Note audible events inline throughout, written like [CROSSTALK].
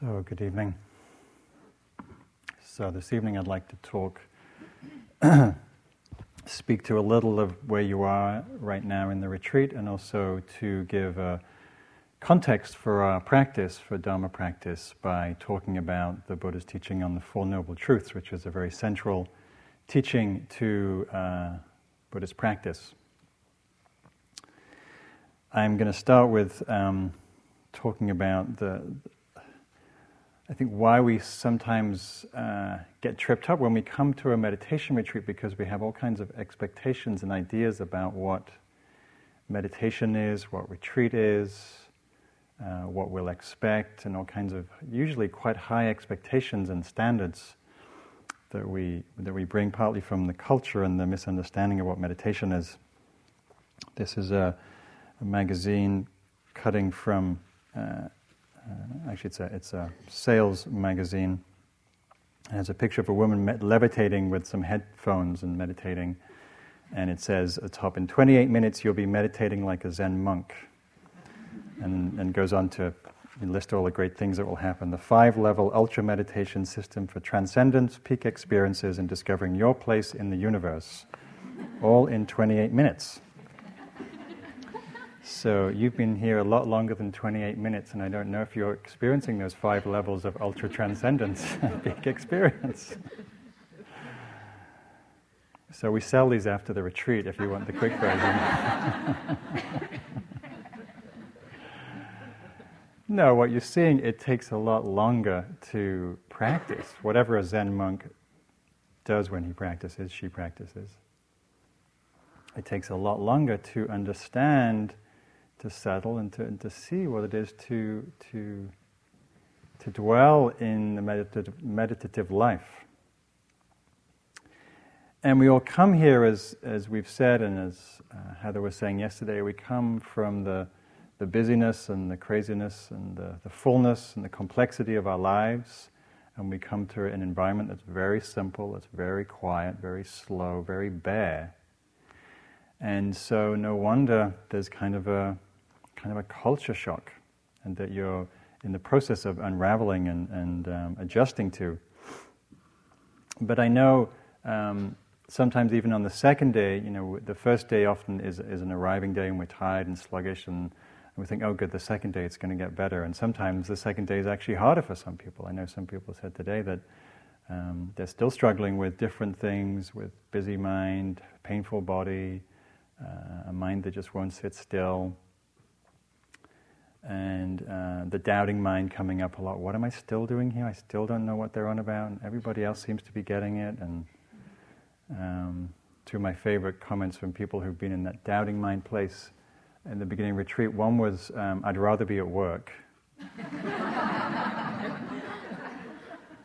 So, good evening. So, this evening I'd like to talk, [CLEARS THROAT] speak to a little of where you are right now in the retreat, and also to give a context for our practice, for Dharma practice, by talking about the Buddha's teaching on the Four Noble Truths, which is a very central teaching to uh, Buddhist practice. I'm going to start with um, talking about the, I think why we sometimes uh, get tripped up when we come to a meditation retreat because we have all kinds of expectations and ideas about what meditation is, what retreat is, uh, what we'll expect, and all kinds of usually quite high expectations and standards that we that we bring partly from the culture and the misunderstanding of what meditation is. This is a, a magazine cutting from. Uh, uh, actually, it's a, it's a sales magazine. It has a picture of a woman levitating with some headphones and meditating. And it says at top, in 28 minutes, you'll be meditating like a Zen monk. And, and goes on to list all the great things that will happen. The five level ultra meditation system for transcendence, peak experiences, and discovering your place in the universe. All in 28 minutes. So you've been here a lot longer than 28 minutes, and I don't know if you're experiencing those five levels of ultra transcendence, [LAUGHS] big experience. So we sell these after the retreat if you want the quick version. [LAUGHS] no, what you're seeing, it takes a lot longer to practice. Whatever a Zen monk does when he practices, she practices. It takes a lot longer to understand to settle and to, and to see what it is to, to, to dwell in the meditative, meditative life. And we all come here, as, as we've said, and as uh, Heather was saying yesterday, we come from the, the busyness and the craziness and the, the fullness and the complexity of our lives. And we come to an environment that's very simple, that's very quiet, very slow, very bare. And so, no wonder there's kind of a, kind of a culture shock, and that you're in the process of unraveling and, and um, adjusting to. But I know um, sometimes even on the second day, you know, the first day often is, is an arriving day and we're tired and sluggish and, and we think, oh, good, the second day it's going to get better. And sometimes the second day is actually harder for some people. I know some people said today that um, they're still struggling with different things, with busy mind, painful body, uh, a mind that just won't sit still and uh, the doubting mind coming up a lot. What am I still doing here? I still don't know what they're on about. And everybody else seems to be getting it. And um, two of my favorite comments from people who've been in that doubting mind place in the beginning retreat. One was, um, "I'd rather be at work," [LAUGHS]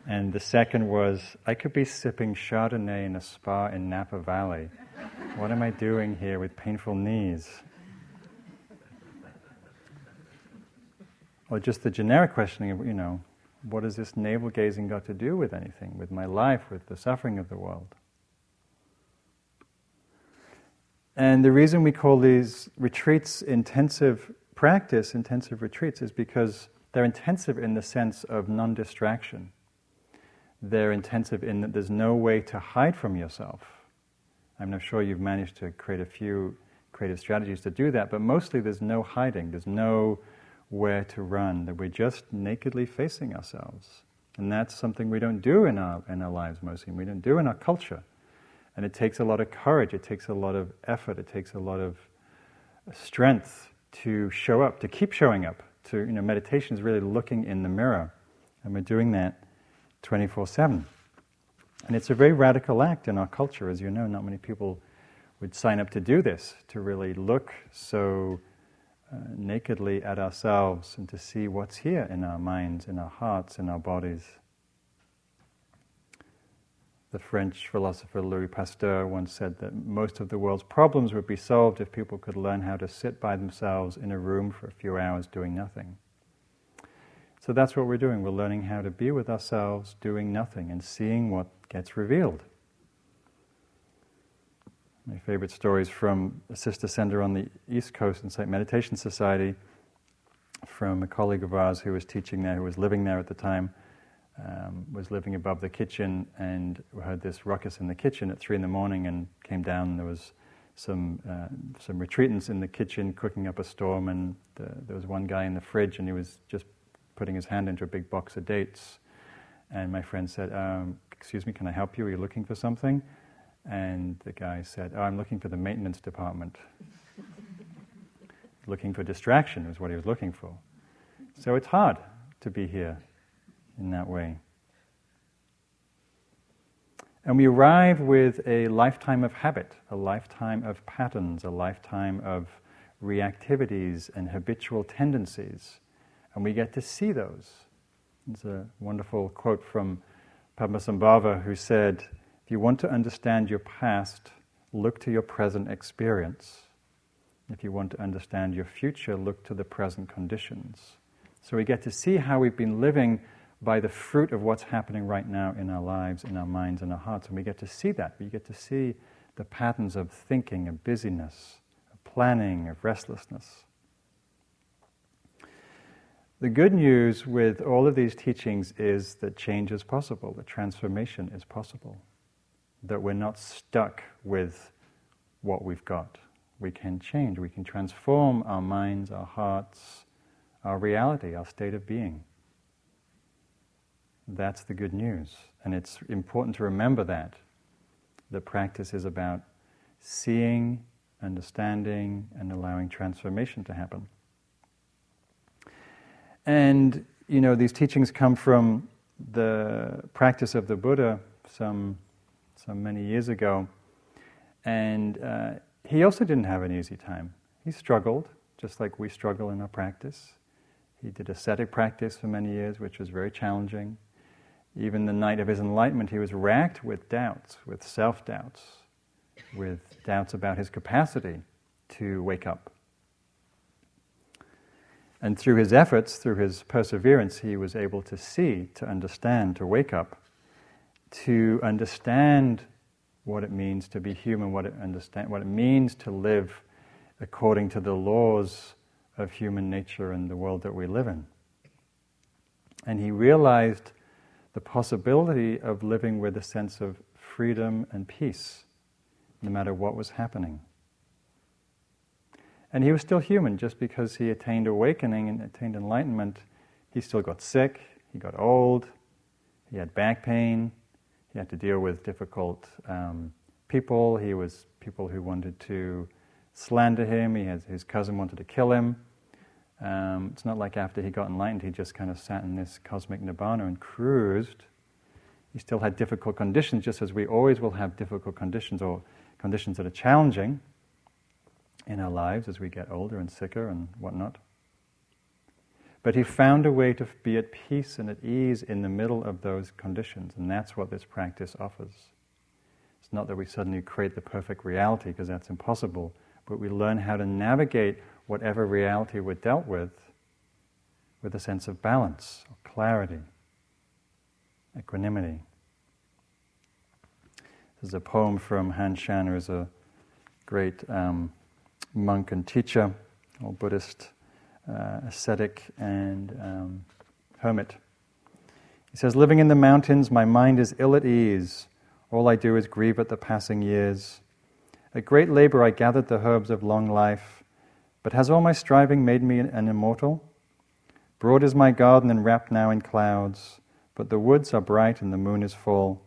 and the second was, "I could be sipping Chardonnay in a spa in Napa Valley. What am I doing here with painful knees?" Or just the generic questioning of, you know, what has this navel gazing got to do with anything, with my life, with the suffering of the world? And the reason we call these retreats intensive practice, intensive retreats, is because they're intensive in the sense of non distraction. They're intensive in that there's no way to hide from yourself. I'm not sure you've managed to create a few creative strategies to do that, but mostly there's no hiding, there's no where to run, that we're just nakedly facing ourselves. And that's something we don't do in our, in our lives mostly, we don't do in our culture. And it takes a lot of courage, it takes a lot of effort, it takes a lot of strength to show up, to keep showing up. To, you know, meditation is really looking in the mirror, and we're doing that 24 7. And it's a very radical act in our culture, as you know. Not many people would sign up to do this, to really look so uh, nakedly at ourselves and to see what's here in our minds, in our hearts, in our bodies. The French philosopher Louis Pasteur once said that most of the world's problems would be solved if people could learn how to sit by themselves in a room for a few hours doing nothing. So that's what we're doing. We're learning how to be with ourselves, doing nothing, and seeing what gets revealed. My favorite stories from a sister center on the East Coast, Insight Meditation Society, from a colleague of ours who was teaching there, who was living there at the time, um, was living above the kitchen, and heard this ruckus in the kitchen at three in the morning, and came down. And there was some uh, some retreatants in the kitchen cooking up a storm, and the, there was one guy in the fridge, and he was just putting his hand into a big box of dates. And my friend said, um, "Excuse me, can I help you? Are you looking for something?" And the guy said, "Oh, I'm looking for the maintenance department." [LAUGHS] looking for distraction was what he was looking for. So it's hard to be here in that way. And we arrive with a lifetime of habit, a lifetime of patterns, a lifetime of reactivities and habitual tendencies. And we get to see those. There's a wonderful quote from Padmasambhava who said, you want to understand your past, look to your present experience. If you want to understand your future, look to the present conditions. So we get to see how we've been living by the fruit of what's happening right now in our lives, in our minds, in our hearts. And we get to see that. We get to see the patterns of thinking, of busyness, of planning, of restlessness. The good news with all of these teachings is that change is possible, that transformation is possible, that we're not stuck with what we've got. We can change, we can transform our minds, our hearts, our reality, our state of being. That's the good news. And it's important to remember that. The practice is about seeing, understanding, and allowing transformation to happen. And, you know, these teachings come from the practice of the Buddha some, some many years ago. And uh, he also didn't have an easy time. He struggled, just like we struggle in our practice. He did ascetic practice for many years, which was very challenging. Even the night of his enlightenment, he was racked with doubts, with self doubts, with doubts about his capacity to wake up. And through his efforts, through his perseverance, he was able to see, to understand, to wake up, to understand what it means to be human, what it, understand, what it means to live according to the laws of human nature and the world that we live in. And he realized the possibility of living with a sense of freedom and peace, no matter what was happening. And he was still human just because he attained awakening and attained enlightenment. He still got sick, he got old, he had back pain, he had to deal with difficult um, people. He was people who wanted to slander him, he has, his cousin wanted to kill him. Um, it's not like after he got enlightened, he just kind of sat in this cosmic nibbana and cruised. He still had difficult conditions, just as we always will have difficult conditions or conditions that are challenging in our lives as we get older and sicker and whatnot. But he found a way to be at peace and at ease in the middle of those conditions, and that's what this practice offers. It's not that we suddenly create the perfect reality, because that's impossible, but we learn how to navigate whatever reality we're dealt with with a sense of balance, or clarity, equanimity. There's a poem from Han Shan, who is a great um, monk and teacher, or Buddhist uh, ascetic and um, hermit. He says, Living in the mountains, my mind is ill at ease. All I do is grieve at the passing years. At great labor I gathered the herbs of long life but has all my striving made me an immortal? Broad is my garden and wrapped now in clouds, but the woods are bright and the moon is full.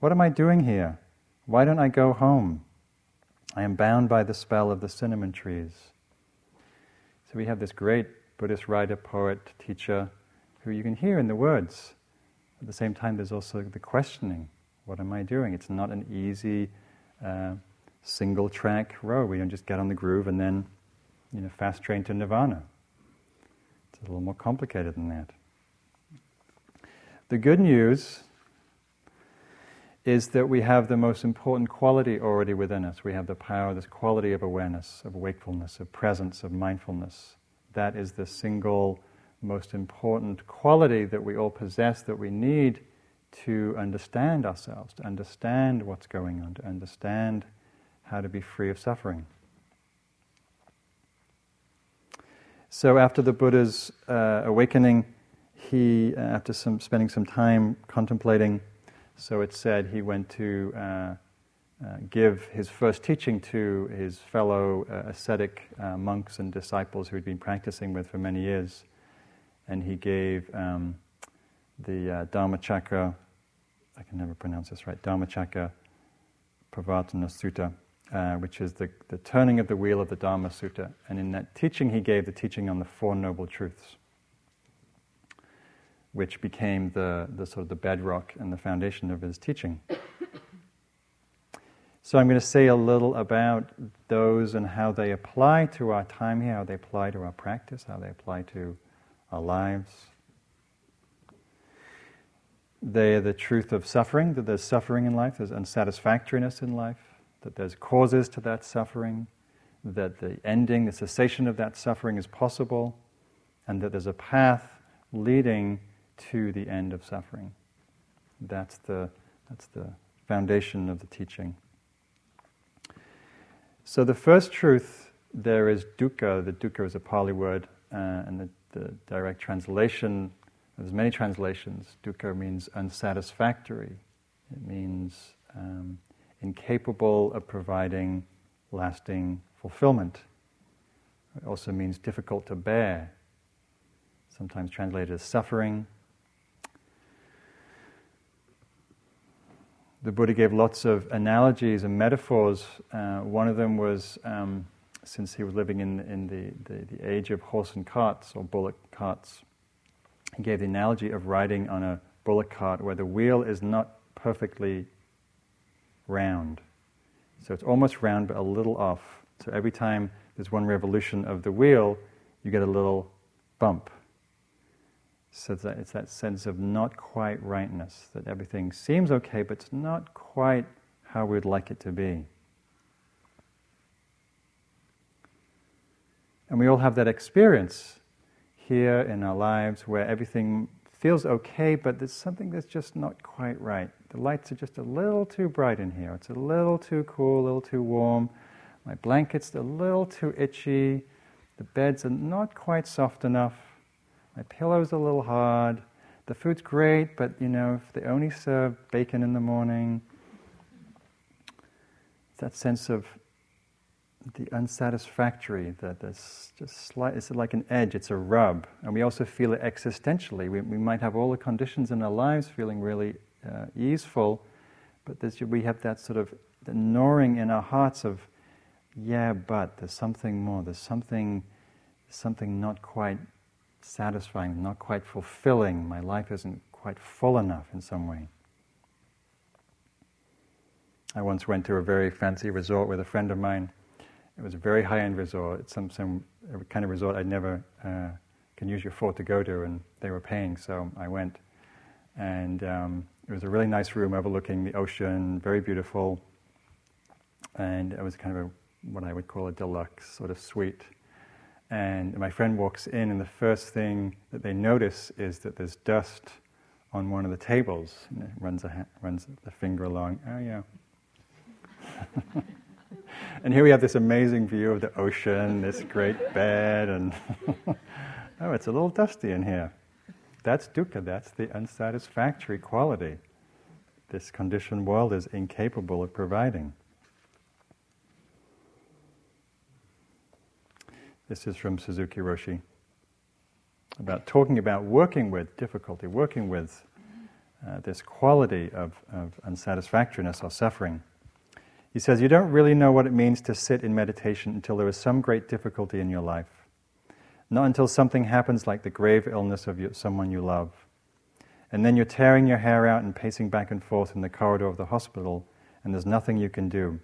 What am I doing here? Why don't I go home? I am bound by the spell of the cinnamon trees. So we have this great Buddhist writer, poet, teacher, who you can hear in the words. At the same time, there's also the questioning what am I doing? It's not an easy uh, single track row. We don't just get on the groove and then you know, fast train to nirvana. It's a little more complicated than that. The good news is that we have the most important quality already within us. We have the power, this quality of awareness, of wakefulness, of presence, of mindfulness. That is the single most important quality that we all possess that we need to understand ourselves, to understand what's going on, to understand how to be free of suffering. So after the Buddha's uh, awakening, he, uh, after some, spending some time contemplating, so it said he went to uh, uh give his first teaching to his fellow uh, ascetic uh, monks and disciples who he'd been practicing with for many years. And he gave um, the Dhammacakka, I can never pronounce this right, Dhammacakka Pravartana Sutta, uh, which is the, the turning of the wheel of the Dharma Sutta. And in that teaching, he gave the teaching on the Four Noble Truths, which became the, the sort of the bedrock and the foundation of his teaching. So I'm going to say a little about those and how they apply to our time here, how they apply to our practice, how they apply to our lives. They are the truth of suffering, that there's suffering in life, there's unsatisfactoriness in life, that there's causes to that suffering, that the ending, the cessation of that suffering is possible, and that there's a path leading to the end of suffering. That's the, that's the foundation of the teaching. So the first truth there is dukkha. The dukkha is a Pali word, uh, and the, the, direct translation, there's many translations. Dukkha means unsatisfactory. It means um, incapable of providing lasting fulfillment. It also means difficult to bear, sometimes translated as suffering. The Buddha gave lots of analogies and metaphors. Uh, one of them was um, since he was living in, in the, the, the age of horse and carts or bullock carts, he gave the analogy of riding on a bullock cart where the wheel is not perfectly round. So it's almost round but a little off. So every time there's one revolution of the wheel, you get a little bump. So it's that, it's that sense of not quite rightness, that everything seems okay, but it's not quite how we'd like it to be. And we all have that experience here in our lives where everything feels okay, but there's something that's just not quite right. The lights are just a little too bright in here. It's a little too cool, a little too warm. My blanket's a little too itchy. The beds are not quite soft enough. My pillow's a little hard. The food's great, but you know, if they only serve bacon in the morning, that sense of the unsatisfactory, that there's just slight, it's like an edge, it's a rub. And we also feel it existentially. We, we might have all the conditions in our lives feeling really uh, easeful, but we have that sort of the gnawing in our hearts of, yeah, but there's something more. There's something, something not quite satisfying, not quite fulfilling. My life isn't quite full enough in some way. I once went to a very fancy resort with a friend of mine. It was a very high-end resort. It's some, some kind of resort I'd never uh, can usually afford to go to, and they were paying, so I went. And um, it was a really nice room overlooking the ocean, very beautiful. And it was kind of a, what I would call a deluxe sort of suite. And my friend walks in, and the first thing that they notice is that there's dust on one of the tables. And it runs, a, runs the finger along. Oh, yeah. [LAUGHS] and here we have this amazing view of the ocean, this great bed, and [LAUGHS] oh, it's a little dusty in here. That's dukkha, that's the unsatisfactory quality this conditioned world is incapable of providing. This is from Suzuki Roshi about talking about working with difficulty, working with uh, this quality of, of unsatisfactoriness or suffering. He says, You don't really know what it means to sit in meditation until there is some great difficulty in your life. Not until something happens like the grave illness of your, someone you love. And then you're tearing your hair out and pacing back and forth in the corridor of the hospital, and there's nothing you can do.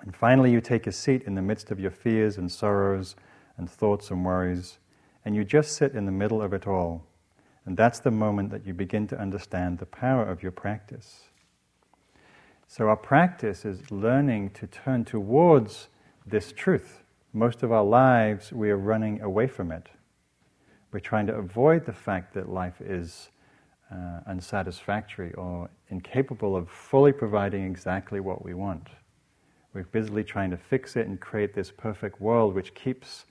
And finally, you take a seat in the midst of your fears and sorrows and thoughts and worries, and you just sit in the middle of it all. And that's the moment that you begin to understand the power of your practice. So, our practice is learning to turn towards this truth most of our lives we are running away from it. We're trying to avoid the fact that life is uh, unsatisfactory or incapable of fully providing exactly what we want. We're busily trying to fix it and create this perfect world which keeps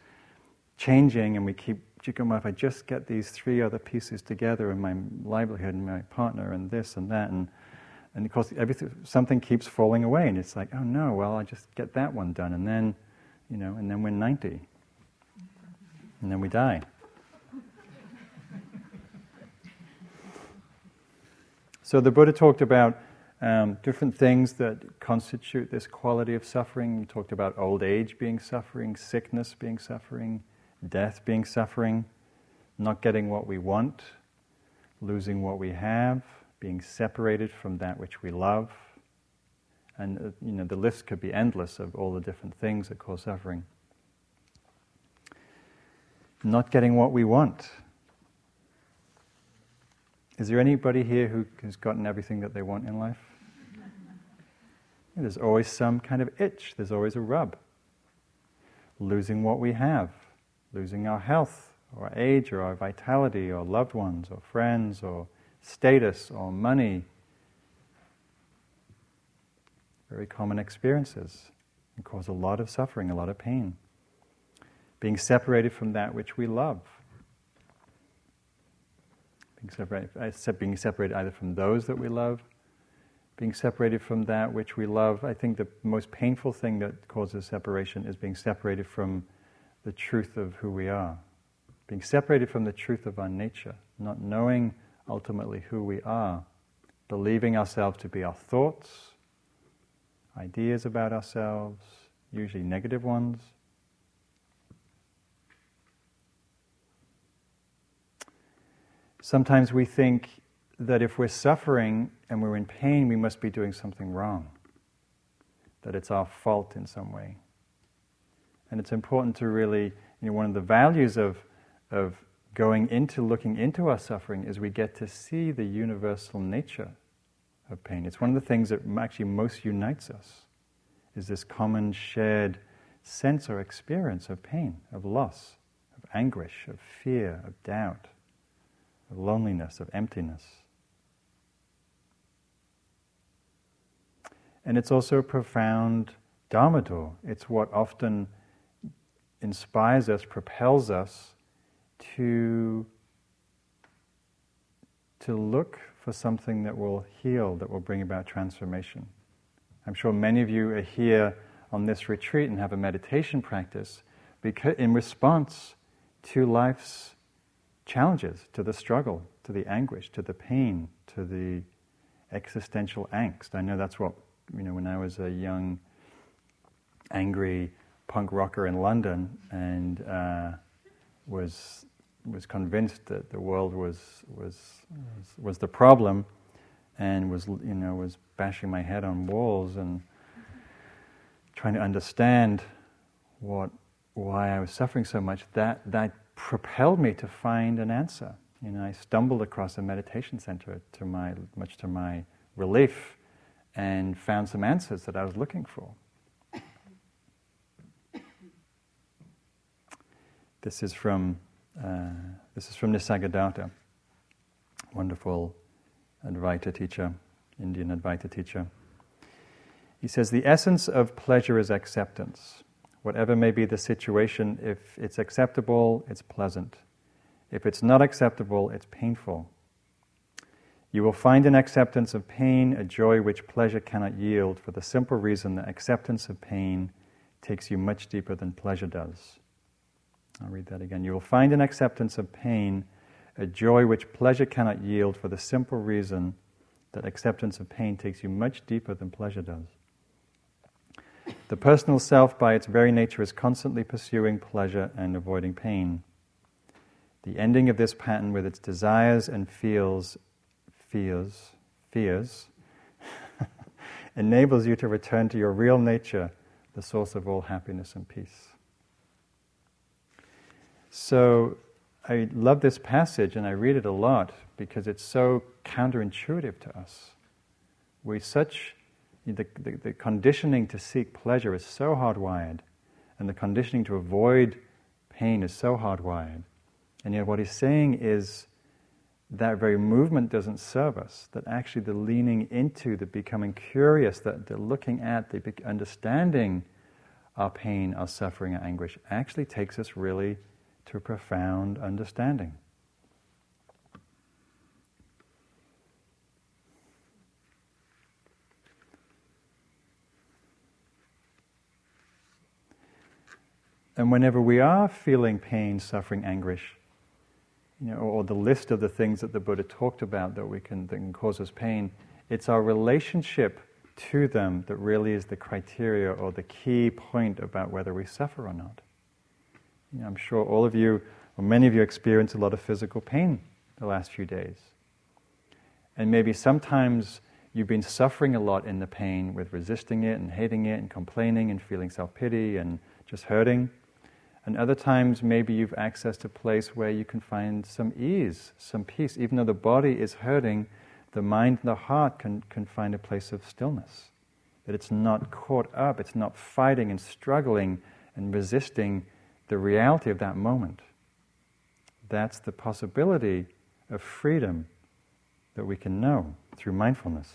changing and we keep jiggling. if I just get these three other pieces together and my livelihood and my partner and this and that and and of course everything something keeps falling away and it's like oh no well I just get that one done and then you know and then we're 90 and then we die so the Buddha talked about um, different things that constitute this quality of suffering. He talked about old age being suffering, sickness being suffering, death being suffering, not getting what we want, losing what we have, being separated from that which we love. And uh, you know, the list could be endless of all the different things that cause suffering. Not getting what we want. Is there anybody here who has gotten everything that they want in life? There's always some kind of itch, there's always a rub. Losing what we have, losing our health, or age, or our vitality, or loved ones, or friends, or status, or money. Very common experiences and cause a lot of suffering, a lot of pain. Being separated from that which we love. Being separated, being separated either from those that we love, being separated from that which we love. I think the most painful thing that causes separation is being separated from the truth of who we are, being separated from the truth of our nature, not knowing ultimately who we are, believing ourselves to be our thoughts, ideas about ourselves, usually negative ones. Sometimes we think that if we're suffering and we're in pain, we must be doing something wrong, that it's our fault in some way. And it's important to really, you know, one of the values of, of going into looking into our suffering is we get to see the universal nature of pain. It's one of the things that actually most unites us, is this common shared sense or experience of pain, of loss, of anguish, of fear, of doubt, of loneliness, of emptiness. And it's also a profound Dharma door. It's what often inspires us, propels us to, to look for something that will heal, that will bring about transformation. I'm sure many of you are here on this retreat and have a meditation practice because in response to life's challenges, to the struggle, to the anguish, to the pain, to the existential angst. I know that's what, you know, when I was a young, angry punk rocker in London and uh, was was convinced that the world was was was the problem, and was you know was bashing my head on walls and trying to understand what why I was suffering so much. That that propelled me to find an answer. You know, I stumbled across a meditation center to my much to my relief, and found some answers that I was looking for. This is from uh, this is from Nisargadatta, wonderful Advaita teacher, Indian Advaita teacher. He says the essence of pleasure is acceptance. Whatever may be the situation, if it's acceptable, it's pleasant. If it's not acceptable, it's painful. You will find in acceptance of pain a joy which pleasure cannot yield for the simple reason that acceptance of pain takes you much deeper than pleasure does. I'll read that again. You will find in acceptance of pain a joy which pleasure cannot yield for the simple reason that acceptance of pain takes you much deeper than pleasure does. The personal self, by its very nature, is constantly pursuing pleasure and avoiding pain. The ending of this pattern with its desires and feels, fears, fears, [LAUGHS] enables you to return to your real nature, the source of all happiness and peace. So I love this passage and I read it a lot because it's so counterintuitive to us. We such the, the, the, conditioning to seek pleasure is so hardwired, and the conditioning to avoid pain is so hardwired. And yet, what he's saying is that very movement doesn't serve us, that actually the leaning into, the becoming curious, that the looking at, the understanding our pain, our suffering, our anguish actually takes us really to profound understanding. And whenever we are feeling pain, suffering, anguish, you know, or the list of the things that the Buddha talked about that we can that can cause us pain, it's our relationship to them that really is the criteria or the key point about whether we suffer or not. You know, I'm sure all of you, or many of you, experience a lot of physical pain the last few days. And maybe sometimes you've been suffering a lot in the pain with resisting it and hating it and complaining and feeling self pity and just hurting. And other times, maybe you've accessed a place where you can find some ease, some peace. Even though the body is hurting, the mind and the heart can, can find a place of stillness. That it's not caught up, it's not fighting and struggling and resisting the reality of that moment. That's the possibility of freedom that we can know through mindfulness.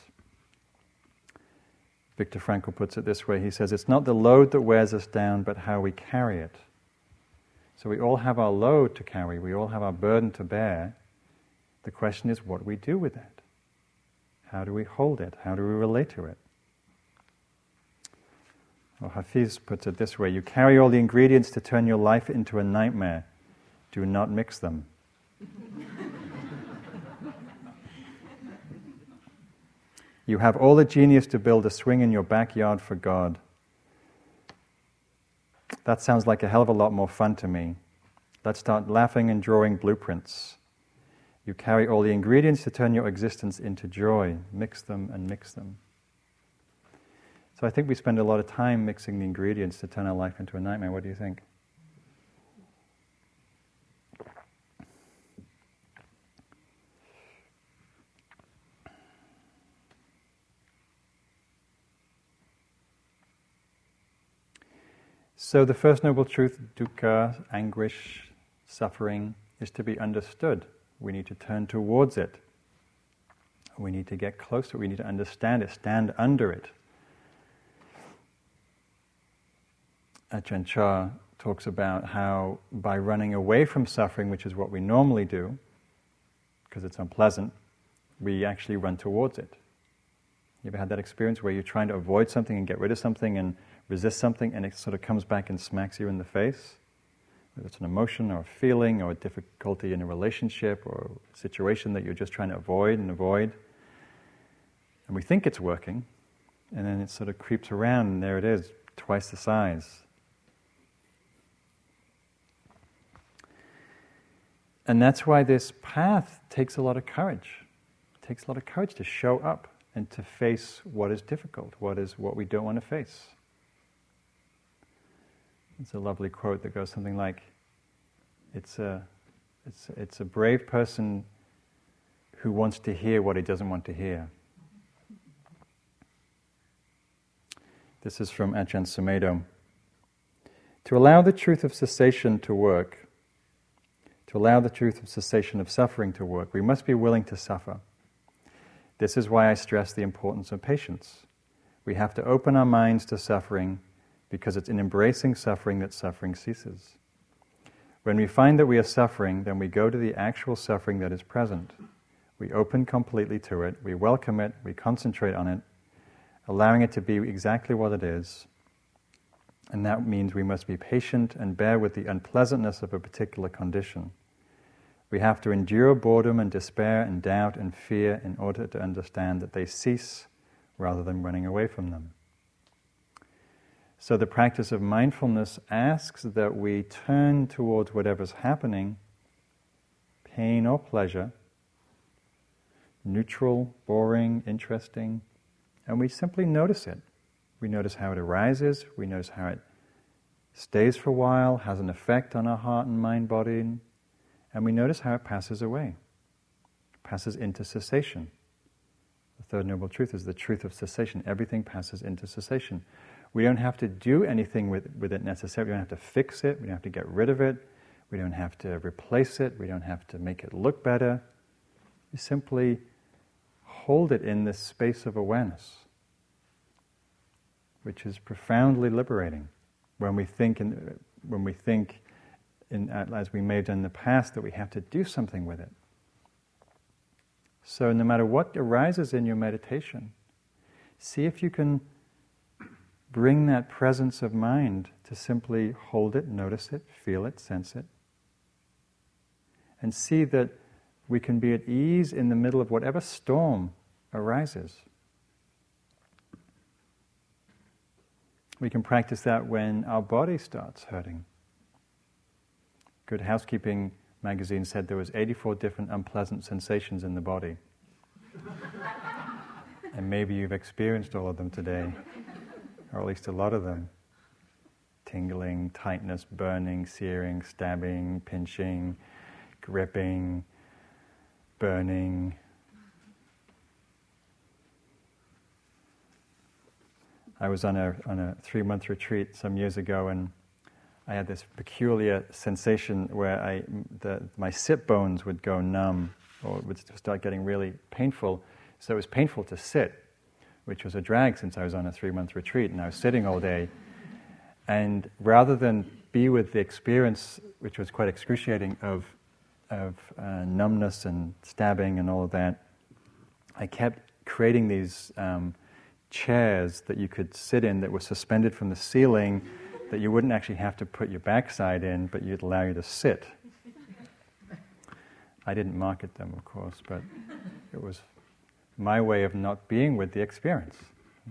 Viktor Frankl puts it this way he says, It's not the load that wears us down, but how we carry it. So we all have our load to carry, we all have our burden to bear. The question is what do we do with it. How do we hold it? How do we relate to it? Well, Hafiz puts it this way You carry all the ingredients to turn your life into a nightmare. Do not mix them. [LAUGHS] you have all the genius to build a swing in your backyard for God. That sounds like a hell of a lot more fun to me. Let's start laughing and drawing blueprints. You carry all the ingredients to turn your existence into joy. Mix them and mix them. So I think we spend a lot of time mixing the ingredients to turn our life into a nightmare. What do you think? So, the first noble truth, dukkha, anguish, suffering, is to be understood. We need to turn towards it. We need to get closer. We need to understand it, stand under it. Ajahn Chah talks about how by running away from suffering, which is what we normally do, because it's unpleasant, we actually run towards it. You ever had that experience where you're trying to avoid something and get rid of something and resist something and it sort of comes back and smacks you in the face? Whether it's an emotion or a feeling or a difficulty in a relationship or a situation that you're just trying to avoid and avoid. And we think it's working, and then it sort of creeps around, and there it is, twice the size. And that's why this path takes a lot of courage. It takes a lot of courage to show up and to face what is difficult, what is what we don't want to face. It's a lovely quote that goes something like, "It's a, it's, it's a brave person who wants to hear what he doesn't want to hear." This is from Ajahn Sumedho. To allow the truth of cessation to work, to allow the truth of cessation of suffering to work, we must be willing to suffer. This is why I stress the importance of patience. We have to open our minds to suffering because it's in embracing suffering that suffering ceases. When we find that we are suffering, then we go to the actual suffering that is present. We open completely to it, we welcome it, we concentrate on it, allowing it to be exactly what it is. And that means we must be patient and bear with the unpleasantness of a particular condition. We have to endure boredom and despair and doubt and fear in order to understand that they cease rather than running away from them. So the practice of mindfulness asks that we turn towards whatever's happening, pain or pleasure, neutral, boring, interesting, and we simply notice it. We notice how it arises, we notice how it stays for a while, has an effect on our heart and mind, body, and we notice how it passes away, passes into cessation. The third noble truth is the truth of cessation. Everything passes into cessation. We don't have to do anything with, with it necessarily. We don't have to fix it. We don't have to get rid of it. We don't have to replace it. We don't have to make it look better. We simply hold it in this space of awareness, which is profoundly liberating. When we think, in, when we think in, as we may have done in the past, that we have to do something with it. So, no matter what arises in your meditation, see if you can bring that presence of mind to simply hold it, notice it, feel it, sense it, and see that we can be at ease in the middle of whatever storm arises. We can practice that when our body starts hurting. Good Housekeeping magazine said there was 84 different unpleasant sensations in the body. [LAUGHS] and maybe you've experienced all of them today, or at least a lot of them. Tingling, tightness, burning, searing, stabbing, pinching, gripping, burning. I was on a, on a three month retreat some years ago and I had this peculiar sensation where I, the, my sit bones would go numb or would start getting really painful. So it was painful to sit, which was a drag since I was on a three month retreat and I was sitting all day. And rather than be with the experience, which was quite excruciating, of, of uh, numbness and stabbing and all of that, I kept creating these um, chairs that you could sit in that were suspended from the ceiling that you wouldn't actually have to put your backside in, but you'd allow you to sit. I didn't market them, of course, but it was my way of not being with the experience.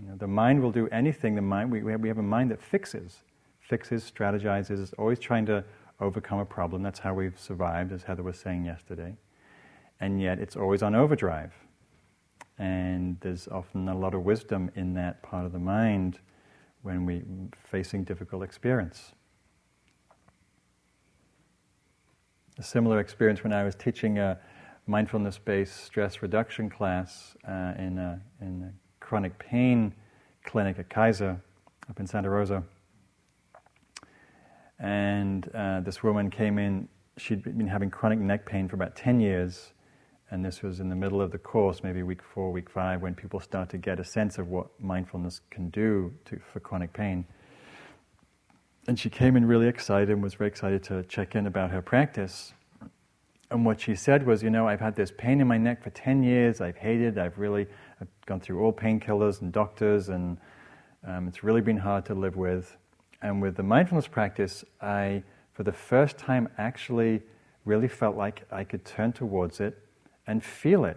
You know, the mind will do anything. The mind we, we, have, a mind that fixes, fixes, strategizes, always trying to overcome a problem. That's how we've survived, as Heather was saying yesterday. And yet, it's always on overdrive. And there's often a lot of wisdom in that part of the mind when we're facing difficult experience. A similar experience when I was teaching a mindfulness based stress reduction class uh, in, a, in a chronic pain clinic at Kaiser up in Santa Rosa. And uh, this woman came in, she'd been having chronic neck pain for about 10 years and this was in the middle of the course, maybe week four, week five, when people start to get a sense of what mindfulness can do to, for chronic pain. And she came in really excited and was very excited to check in about her practice. And what she said was, you know, I've had this pain in my neck for 10 years. I've hated I've really I've gone through all painkillers and doctors, and um, it's really been hard to live with. And with the mindfulness practice, I, for the first time, actually really felt like I could turn towards it and feel it.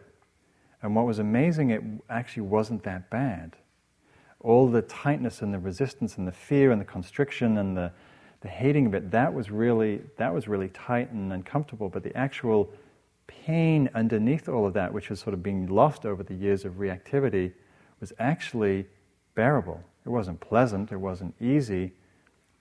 And what was amazing, it actually wasn't that bad. All the tightness and the resistance and the fear and the constriction and the, the hating of it, that was really that was really tight and uncomfortable. But the actual pain underneath all of that, which was sort of being lost over the years of reactivity, was actually bearable. It wasn't pleasant, it wasn't easy,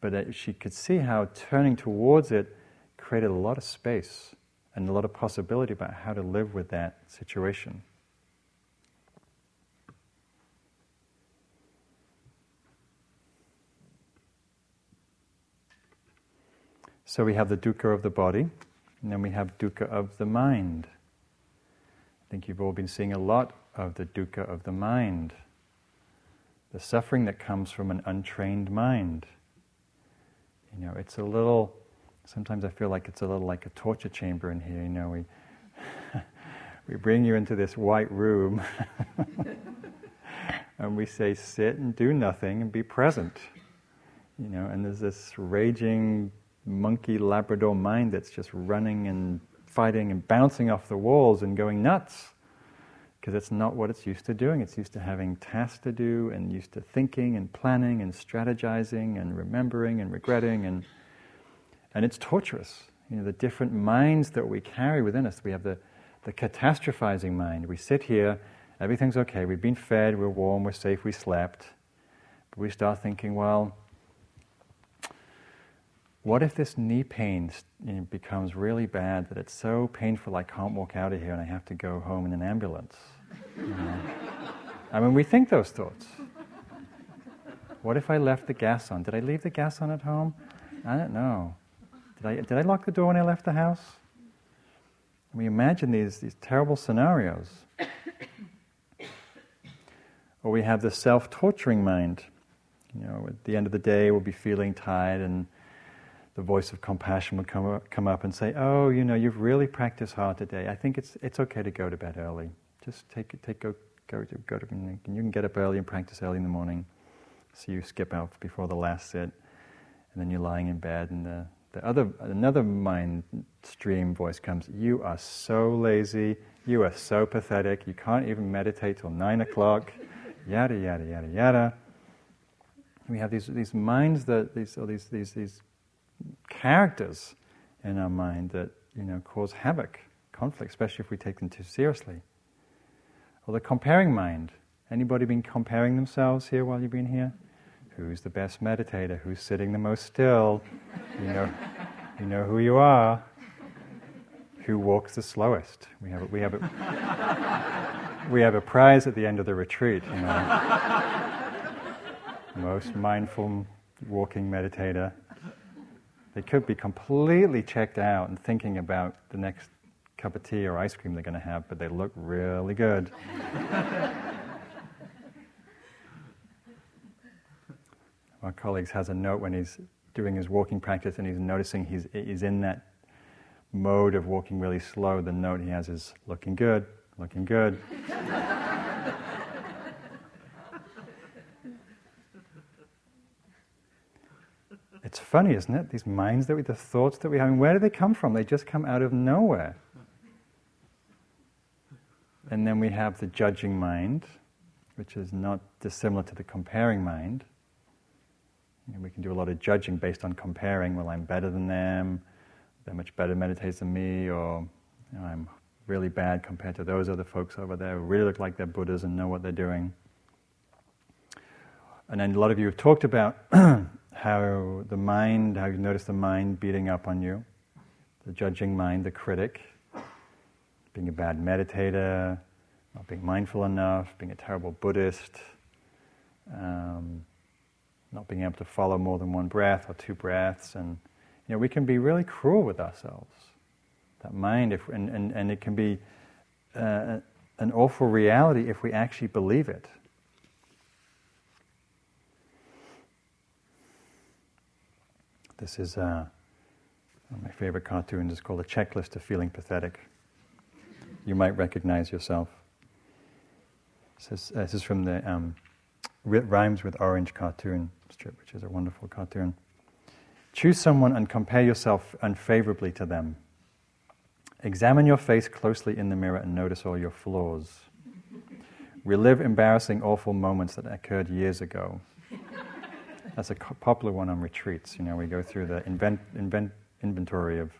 but she could see how turning towards it created a lot of space and a lot of possibility about how to live with that situation. So we have the dukkha of the body, and then we have dukkha of the mind. I think you've all been seeing a lot of the dukkha of the mind, the suffering that comes from an untrained mind. You know, it's a little Sometimes I feel like it's a little like a torture chamber in here. You know, we [LAUGHS] we bring you into this white room, [LAUGHS] and we say, "Sit and do nothing and be present." You know, and there's this raging monkey Labrador mind that's just running and fighting and bouncing off the walls and going nuts because it's not what it's used to doing. It's used to having tasks to do and used to thinking and planning and strategizing and remembering and regretting and and it's torturous. You know, the different minds that we carry within us. We have the, the catastrophizing mind. We sit here, everything's okay, we've been fed, we're warm, we're safe, we slept. But we start thinking, well, what if this knee pain becomes really bad that it's so painful I can't walk out of here and I have to go home in an ambulance? You know? I mean, we think those thoughts. What if I left the gas on? Did I leave the gas on at home? I don't know. Did I, did I lock the door when I left the house? We imagine these, these terrible scenarios. or we have the self torturing mind. You know, at the end of the day, we'll be feeling tired and the voice of compassion would come come up and say, "Oh, you know, you've really practiced hard today. I think it's it's okay to go to bed early. Just take take go go to go to you can get up early and practice early in the morning. So you skip out before the last sit, and then you're lying in bed, and the the other another mind stream voice comes. You are so lazy. You are so pathetic. You can't even meditate till nine o'clock. Yada yada yada yada. We have these these minds that these these these these characters in our mind that you know cause havoc, conflict, especially if we take them too seriously. Or the comparing mind. Anybody been comparing themselves here while you've been here? Who's the best meditator? Who's sitting the most still? You know, you know who you are. Who walks the slowest? We have a, we have a, we have a prize at the end of the retreat. You know, most mindful walking meditator. They could be completely checked out and thinking about the next cup of tea or ice cream they're going to have, but they look really good. [LAUGHS] Our colleagues has a note when he's doing his walking practice and he's noticing he's, he's in that mode of walking really slow. The note he has is looking good, looking good. [LAUGHS] It's funny, isn't it? These minds that we, the thoughts that we have, where do they come from? They just come out of nowhere. And then we have the judging mind, which is not dissimilar to the comparing mind. We can do a lot of judging based on comparing. Well, I'm better than them. They're much better meditators than me, or you know, I'm really bad compared to those other folks over there who really look like they're Buddhas and know what they're doing. And then a lot of you have talked about [CLEARS THROAT] how the mind, how you notice the mind beating up on you, the judging mind, the critic, being a bad meditator, not being mindful enough, being a terrible Buddhist, um, not being able to follow more than one breath or two breaths, and you know we can be really cruel with ourselves. That mind, if, and, and, and it can be uh, an awful reality if we actually believe it. This is uh, one of my favorite cartoons. It's called A Checklist of Feeling Pathetic. You might recognize yourself. This is, uh, this is from the um, Rhymes with Orange cartoon strip, which is a wonderful cartoon. Choose someone and compare yourself unfavorably to them. Examine your face closely in the mirror and notice all your flaws. Relive embarrassing, awful moments that occurred years ago. That's a popular one on retreats. You know, we go through the invent, invent, inventory of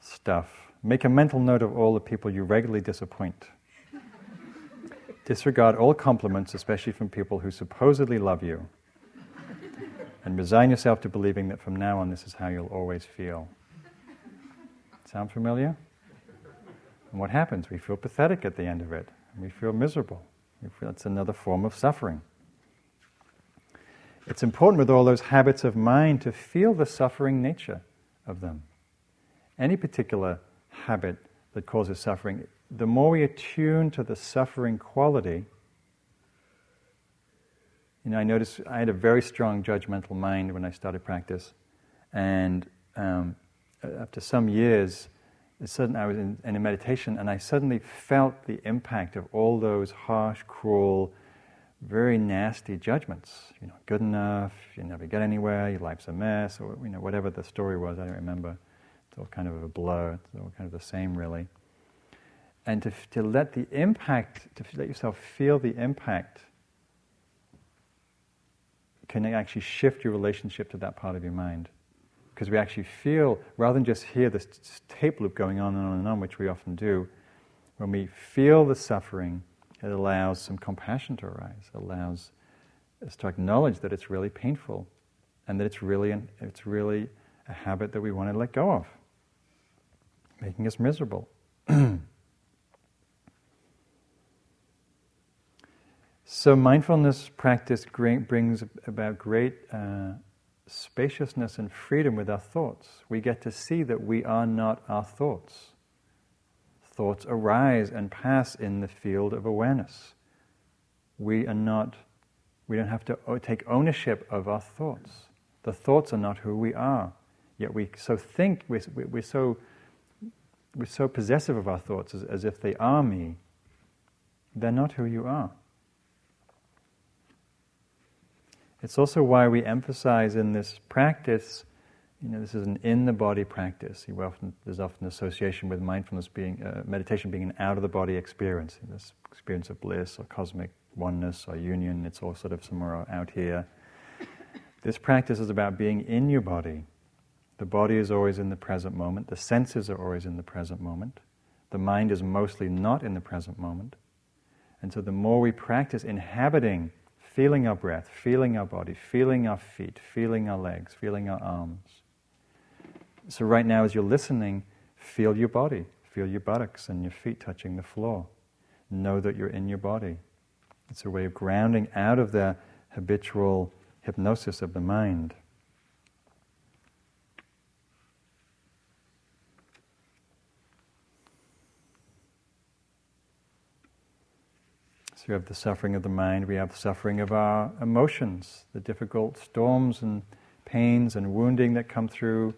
stuff. Make a mental note of all the people you regularly disappoint. [LAUGHS] Disregard all compliments, especially from people who supposedly love you. And resign yourself to believing that from now on this is how you'll always feel. Sound familiar? And what happens? We feel pathetic at the end of it. We feel miserable. Feel it's another form of suffering. It's important with all those habits of mind to feel the suffering nature of them. Any particular habit that causes suffering, the more we attune to the suffering quality, you know, I noticed I had a very strong judgmental mind when I started practice, and um, after some years, sudden I was in, in a meditation, and I suddenly felt the impact of all those harsh, cruel, very nasty judgments. You know, good enough, you never get anywhere, your life's a mess, or you know, whatever the story was, I don't remember. It's all kind of a blur. It's all kind of the same, really. And to, to let the impact, to let yourself feel the impact, can actually shift your relationship to that part of your mind. Because we actually feel, rather than just hear this tape loop going on and on and on, which we often do, when we feel the suffering, it allows some compassion to arise. It allows us to acknowledge that it's really painful and that it's really, an, it's really a habit that we want to let go of, making us miserable. [CLEARS THROAT] so, mindfulness practice brings about great uh, spaciousness and freedom with our thoughts. We get to see that we are not our thoughts thoughts arise and pass in the field of awareness. We are not, we don't have to uh, take ownership of our thoughts. The thoughts are not who we are. Yet we so think, we're, we're, so, we're so possessive of our thoughts as, as if they are me. They're not who you are. It's also why we emphasize in this practice, you know, this is an in the body practice. Often, there's often association with mindfulness being, uh, meditation being an out of the body experience, this experience of bliss or cosmic oneness or union. It's all sort of somewhere out here. This practice is about being in your body. The body is always in the present moment. The senses are always in the present moment. The mind is mostly not in the present moment. And so the more we practice inhabiting, feeling our breath, feeling our body, feeling our feet, feeling our legs, feeling our arms. So right now as you're listening, feel your body, feel your buttocks and your feet touching the floor. Know that you're in your body. It's a way of grounding out of the habitual hypnosis of the mind. So we have the suffering of the mind, we have the suffering of our emotions, the difficult storms and pains and wounding that come through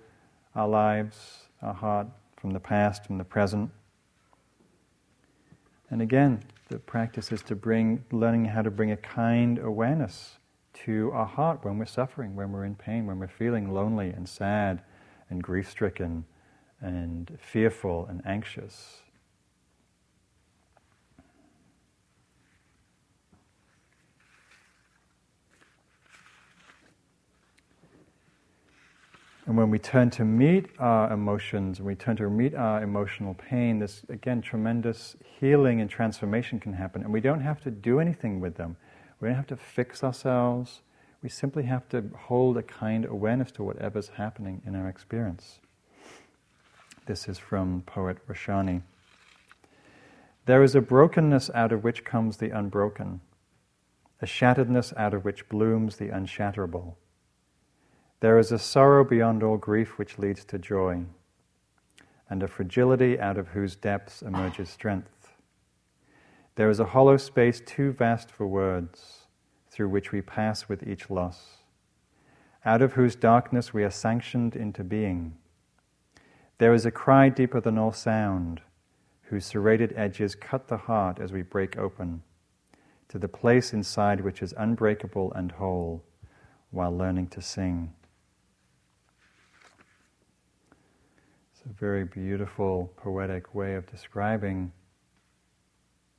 our lives, our heart, from the past, from the present. And again, the practice is to bring, learning how to bring a kind awareness to our heart when we're suffering, when we're in pain, when we're feeling lonely and sad and grief stricken and fearful and anxious. And when we turn to meet our emotions, we turn to meet our emotional pain, this again tremendous healing and transformation can happen. And we don't have to do anything with them. We don't have to fix ourselves. We simply have to hold a kind awareness to whatever's happening in our experience. This is from poet Rashani. There is a brokenness out of which comes the unbroken, a shatteredness out of which blooms the unshatterable. There is a sorrow beyond all grief which leads to joy, and a fragility out of whose depths emerges strength. There is a hollow space too vast for words, through which we pass with each loss, out of whose darkness we are sanctioned into being. There is a cry deeper than all sound, whose serrated edges cut the heart as we break open, to the place inside which is unbreakable and whole, while learning to sing. A very beautiful, poetic way of describing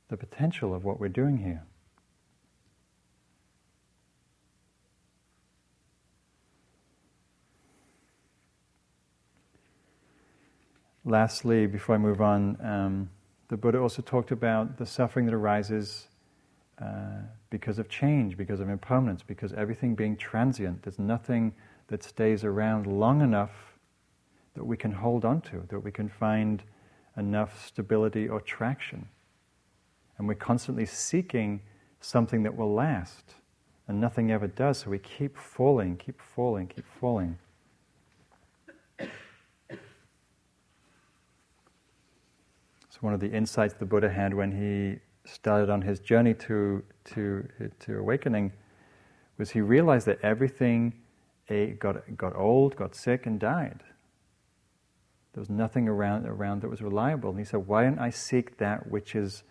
the potential of what we're doing here. Lastly, before I move on, um, the Buddha also talked about the suffering that arises uh, because of change, because of impermanence, because everything being transient. There's nothing that stays around long enough that we can hold on to, that we can find enough stability or traction. And we're constantly seeking something that will last, and nothing ever does, so we keep falling, keep falling, keep falling. So, one of the insights the Buddha had when he started on his journey to, to, to awakening was he realized that everything eh, got, got old, got sick, and died. There was nothing around, around that was reliable. And he said, Why don't I seek that which is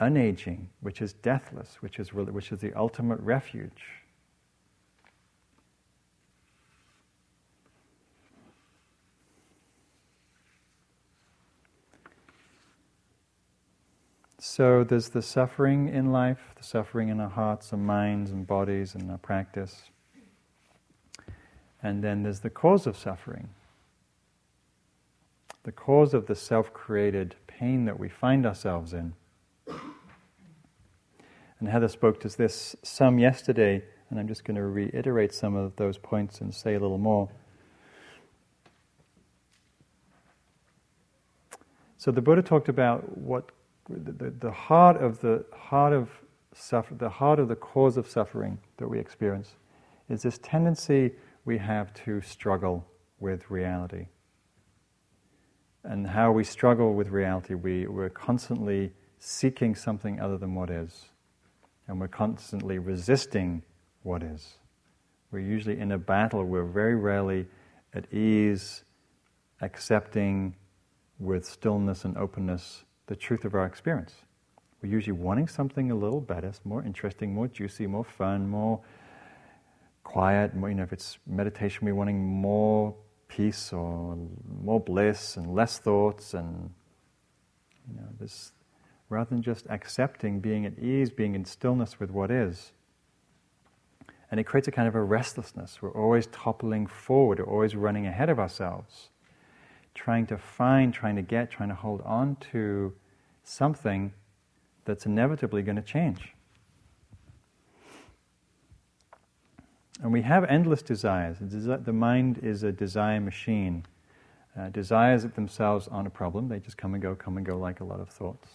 unaging, which is deathless, which is, which is the ultimate refuge? So there's the suffering in life, the suffering in our hearts and minds and bodies and our practice. And then there's the cause of suffering, the cause of the self created pain that we find ourselves in. And Heather spoke to this some yesterday, and I'm just going to reiterate some of those points and say a little more. So the Buddha talked about what the, the heart of the heart of suffer, the heart of the cause of suffering that we experience is this tendency we have to struggle with reality and how we struggle with reality. We, we're constantly seeking something other than what is, and we're constantly resisting what is. We're usually in a battle, we're very rarely at ease, accepting with stillness and openness the truth of our experience. We're usually wanting something a little better, more interesting, more juicy, more fun, more quiet. More, you know, if it's meditation, we're wanting more peace or more bliss and less thoughts and you know this rather than just accepting being at ease being in stillness with what is. And it creates a kind of a restlessness. We're always toppling forward we're always running ahead of ourselves trying to find trying to get trying to hold on to something that's inevitably going to change And we have endless desires. The mind is a desire machine. Uh, desires themselves aren't a problem, they just come and go, come and go like a lot of thoughts.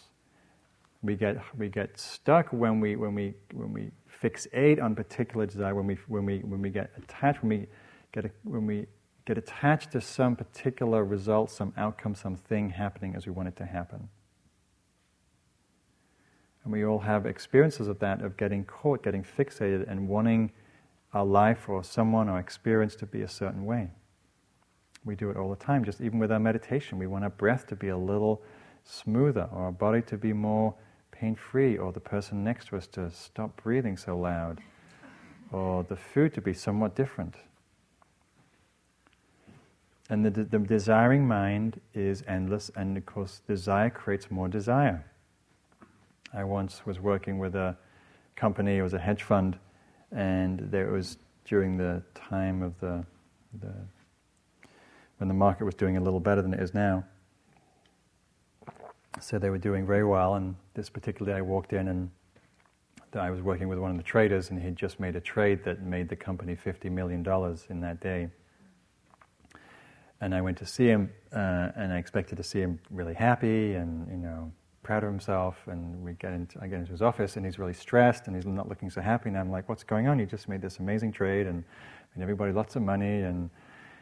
We get, we get stuck when we, when, we, when we fixate on particular desire, when we, when we, when we get attached, when we get, a, when we get attached to some particular result, some outcome, something happening as we want it to happen. And we all have experiences of that, of getting caught, getting fixated, and wanting our life or someone or experience to be a certain way. We do it all the time, just even with our meditation. We want our breath to be a little smoother, or our body to be more pain free, or the person next to us to stop breathing so loud, or the food to be somewhat different. And the, the desiring mind is endless, and of course, desire creates more desire. I once was working with a company, it was a hedge fund and there was during the time of the, the when the market was doing a little better than it is now. So they were doing very well, and this particular day I walked in and I was working with one of the traders, and he'd just made a trade that made the company $50 million in that day. And I went to see him, uh, and I expected to see him really happy and, you know, proud of himself, and we get into, I get into his office, and he's really stressed, and he's not looking so happy. And I'm like, "What's going on? You just made this amazing trade, and, and everybody lots of money." And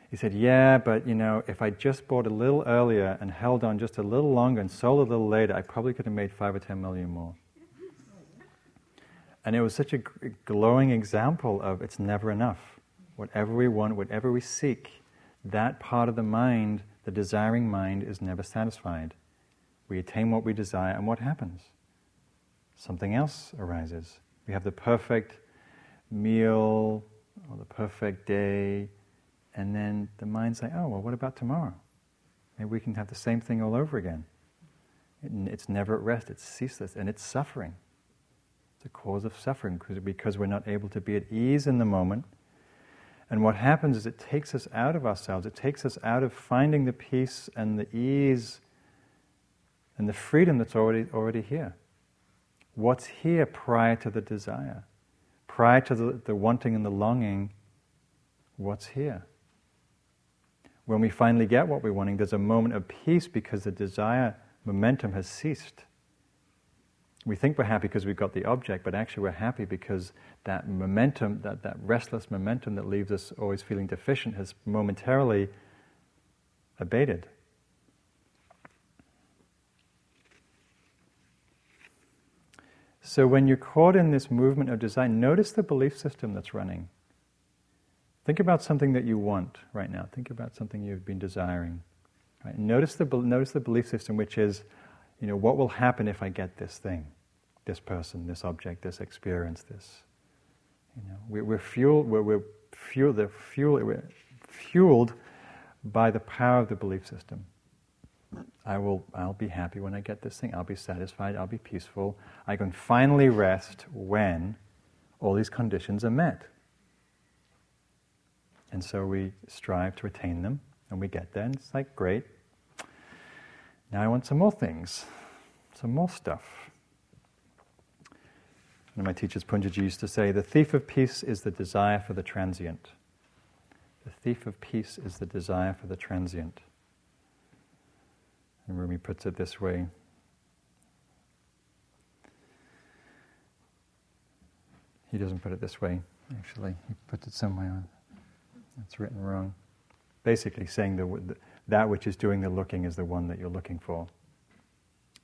he said, "Yeah, but you know, if I just bought a little earlier and held on just a little longer and sold a little later, I probably could have made five or ten million more." And it was such a glowing example of it's never enough. Whatever we want, whatever we seek, that part of the mind, the desiring mind, is never satisfied. We attain what we desire, and what happens? Something else arises. We have the perfect meal or the perfect day, and then the mind's like, oh, well, what about tomorrow? Maybe we can have the same thing all over again. It's never at rest, it's ceaseless, and it's suffering. It's a cause of suffering because we're not able to be at ease in the moment. And what happens is it takes us out of ourselves, it takes us out of finding the peace and the ease and the freedom that's already, already here. What's here prior to the desire? Prior to the, the wanting and the longing, what's here? When we finally get what we're wanting, there's a moment of peace because the desire momentum has ceased. We think we're happy because we've got the object, but actually we're happy because that momentum, that, that restless momentum that leaves us always feeling deficient, has momentarily abated. So when you're caught in this movement of design, notice the belief system that's running. Think about something that you want right now. Think about something you've been desiring. Right? Notice the notice the belief system, which is, you know, what will happen if I get this thing, this person, this object, this experience, this. You know, we're, we're fueled. We're, we're fueled. We're fueled by the power of the belief system. I will, I'll be happy when I get this thing. I'll be satisfied. I'll be peaceful. I can finally rest when all these conditions are met. And so we strive to attain them, and we get there, and it's like, great. Now I want some more things, some more stuff. One of my teachers, Poonjaji, used to say, The thief of peace is the desire for the transient. The thief of peace is the desire for the transient. And Rumi puts it this way He doesn't put it this way, actually. He puts it somewhere. It's written wrong. Basically, saying the, that which is doing the looking is the one that you're looking for.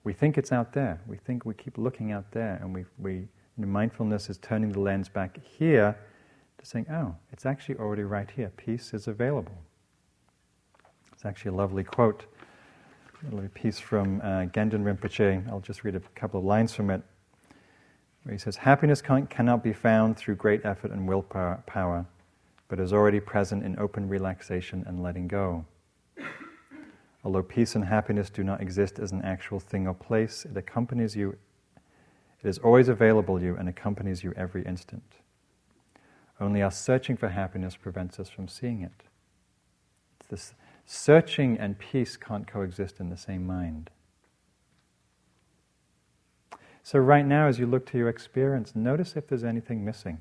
We think it's out there. We think we keep looking out there, and we, we you know, mindfulness is turning the lens back here to saying, oh, it's actually already right here. Peace is available. It's actually a lovely quote, little piece from uh, Gendun Rinpoche. I'll just read a couple of lines from it, where he says, Happiness can, cannot be found through great effort and willpower, but is already present in open relaxation and letting go. Although peace and happiness do not exist as an actual thing or place, it accompanies you. It is always available to you and accompanies you every instant. Only our searching for happiness prevents us from seeing it. It's this searching and peace can't coexist in the same mind. So, right now, as you look to your experience, notice if there's anything missing.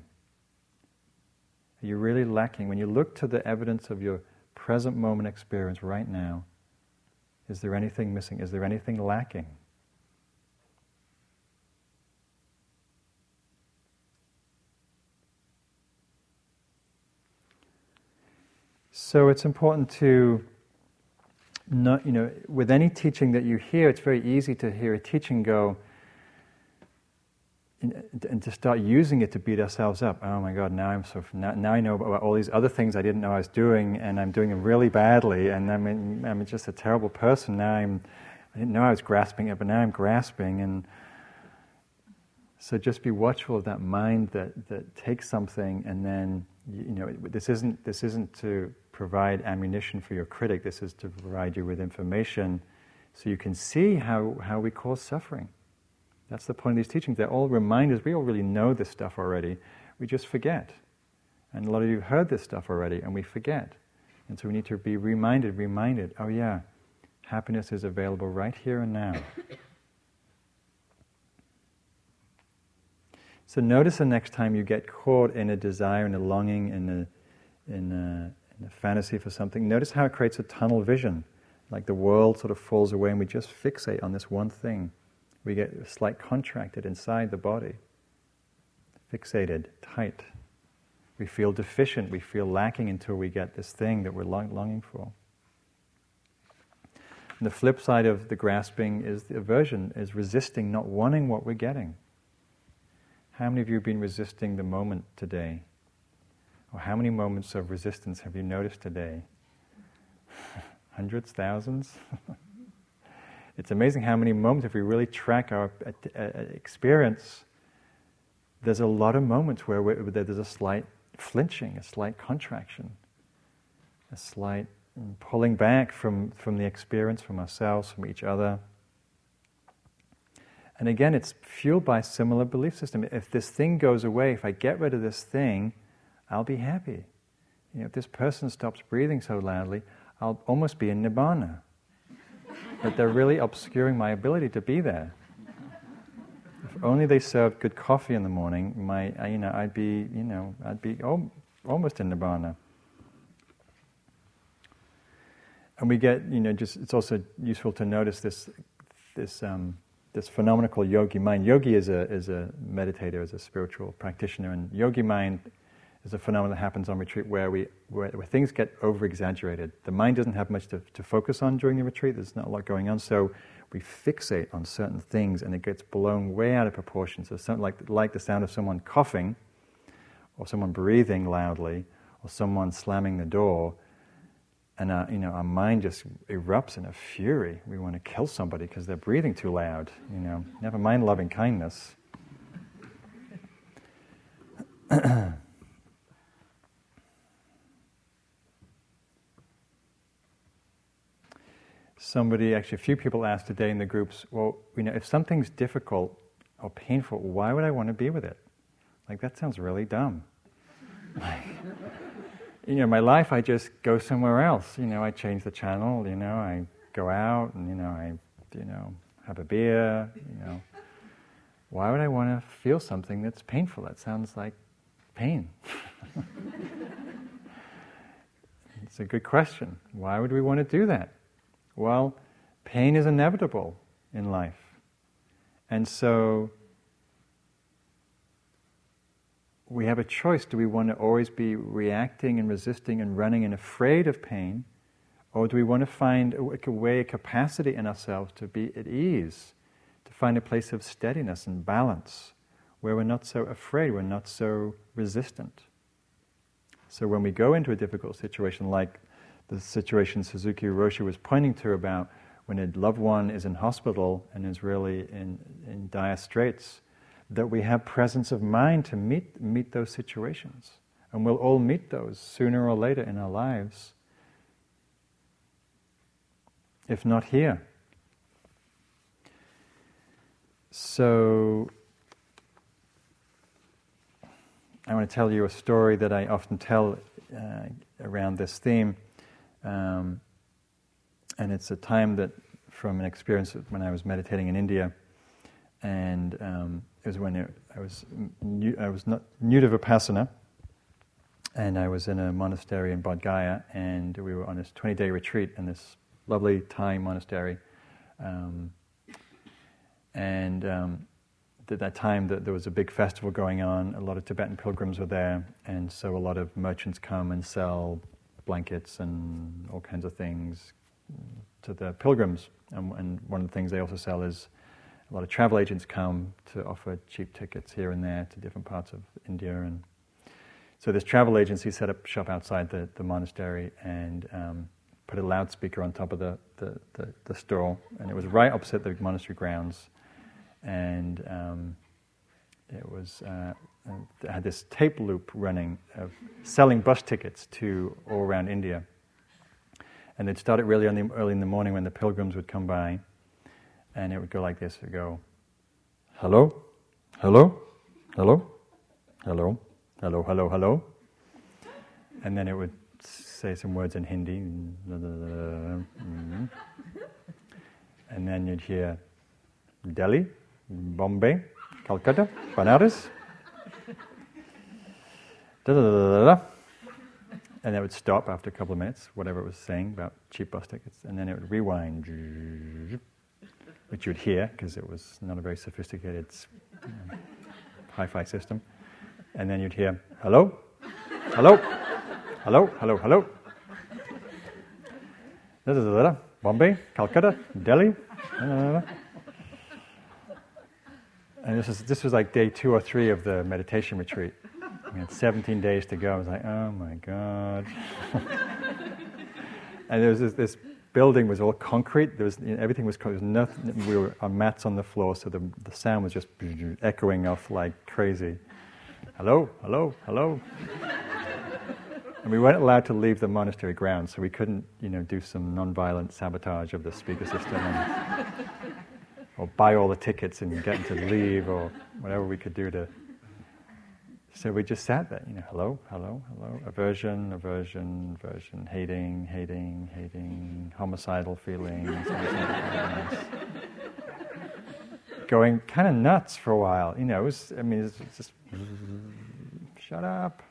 Are you really lacking? When you look to the evidence of your present moment experience right now, is there anything missing? Is there anything lacking? So it's important to not, you know, with any teaching that you hear, it's very easy to hear a teaching go, and to start using it to beat ourselves up. Oh my God! Now I'm so now, now, I know about all these other things I didn't know I was doing, and I'm doing them really badly, and I'm in, I'm just a terrible person. Now I'm I didn't know I was grasping it, but now I'm grasping, and so just be watchful of that mind that that takes something, and then you know this isn't this isn't to provide ammunition for your critic. This is to provide you with information, so you can see how how we cause suffering. That's the point of these teachings. They're all reminders. We all really know this stuff already. We just forget. And a lot of you have heard this stuff already, and we forget. And so we need to be reminded, reminded oh, yeah, happiness is available right here and now. So notice the next time you get caught in a desire, in a longing, in a, in a, in a fantasy for something, notice how it creates a tunnel vision. Like the world sort of falls away and we just fixate on this one thing. We get slight contracted inside the body, fixated, tight. We feel deficient, we feel lacking until we get this thing that we're longing for. And the flip side of the grasping is the aversion, is resisting, not wanting what we're getting. How many of you have been resisting the moment today? Or how many moments of resistance have you noticed today? [LAUGHS] Hundreds, thousands? [LAUGHS] it's amazing how many moments, if we really track our uh, uh, experience, there's a lot of moments where there's a slight flinching, a slight contraction, a slight pulling back from, from the experience, from ourselves, from each other. And again, it's fueled by similar belief system. If this thing goes away, if I get rid of this thing, I'll be happy. You know, if this person stops breathing so loudly, I'll almost be in nibbana but they're really obscuring my ability to be there. If only they served good coffee in the morning, my, you know, I'd be, you know, I'd be almost in nirvana. And we get, you know, just it's also useful to notice this, this, um, this phenomenon called yogi mind. Yogi is a is a meditator, is a spiritual practitioner, and yogi mind is a phenomenon that happens on retreat where, we, where, where things get over exaggerated. The mind doesn't have much to, to focus on during the retreat, there's not a lot going on, so we fixate on certain things and it gets blown way out of proportion. So, something like, like the sound of someone coughing, or someone breathing loudly, or someone slamming the door, and our, you know, our mind just erupts in a fury. We want to kill somebody because they're breathing too loud. You know, never mind loving kindness. [CLEARS THROAT] somebody, actually, a few people asked today in the groups, well, you know, if something's difficult or painful, why would I want to be with it? Like, that sounds really dumb. [LAUGHS] you know, my life, I just go somewhere else. You know, I change the channel, you know, I go out and, you know, I, you know, have a beer, you know. Why would I want to feel something that's painful? That sounds like pain. [LAUGHS] it's a good question. Why would we want to do that? Well, pain is inevitable in life. And so we have a choice. Do we want to always be reacting and resisting and running and afraid of pain? Or do we want to find a way, a capacity in ourselves to be at ease, to find a place of steadiness and balance where we're not so afraid, we're not so resistant? So when we go into a difficult situation like the situation Suzuki Roshi was pointing to about when a loved one is in hospital and is really in, in dire straits, that we have presence of mind to meet, meet those situations. And we'll all meet those sooner or later in our lives. If not here. So, I want to tell you a story that I often tell uh, around this theme. Um, and it's a time that, from an experience when I was meditating in India, and um, it was when I was new, I was not new to Vipassana, and I was in a monastery in Bodh Gaya, and we were on this 20-day retreat in this lovely Thai monastery. Um, and um, at that time there was a big festival going on. A lot of Tibetan pilgrims were there, and so a lot of merchants come and sell blankets and all kinds of things to the pilgrims. And, and one of the things they also sell is a lot of travel agents come to offer cheap tickets here and there to different parts of India. And so this travel agency set up shop outside the, the monastery and um, put a loudspeaker on top of the, the, the, the store, and it was right opposite the monastery grounds and um, it was uh, had this tape loop running of selling bus tickets to all around India. And they'd start it really early in the morning when the pilgrims would come by, and it would go like this: it would go, "Hello, hello, hello, hello, hello, hello, hello," and then it would say some words in Hindi, mm-hmm. and then you'd hear Delhi, Bombay, Calcutta, Banaras. And it would stop after a couple of minutes, whatever it was saying about cheap bus tickets, and then it would rewind, which you'd hear because it was not a very sophisticated know, hi-fi system. And then you'd hear, hello, hello, hello, hello, hello. This is a letter Bombay, Calcutta, Delhi. And this, is, this was like day two or three of the meditation retreat. We had 17 days to go. I was like, oh my God. [LAUGHS] and there was this, this, building was all concrete. There was, you know, everything was, was nothing, we were on mats on the floor, so the, the sound was just echoing off like crazy. Hello, hello, hello. and we weren't allowed to leave the monastery grounds, so we couldn't, you know, do some non-violent sabotage of the speaker system. And, or buy all the tickets and get them to leave or whatever we could do to. So we just sat there, you know, hello, hello, hello, aversion, aversion, aversion, hating, hating, hating, homicidal feelings, going kind of nuts for a while. You know, it was, I mean, it's just shut up.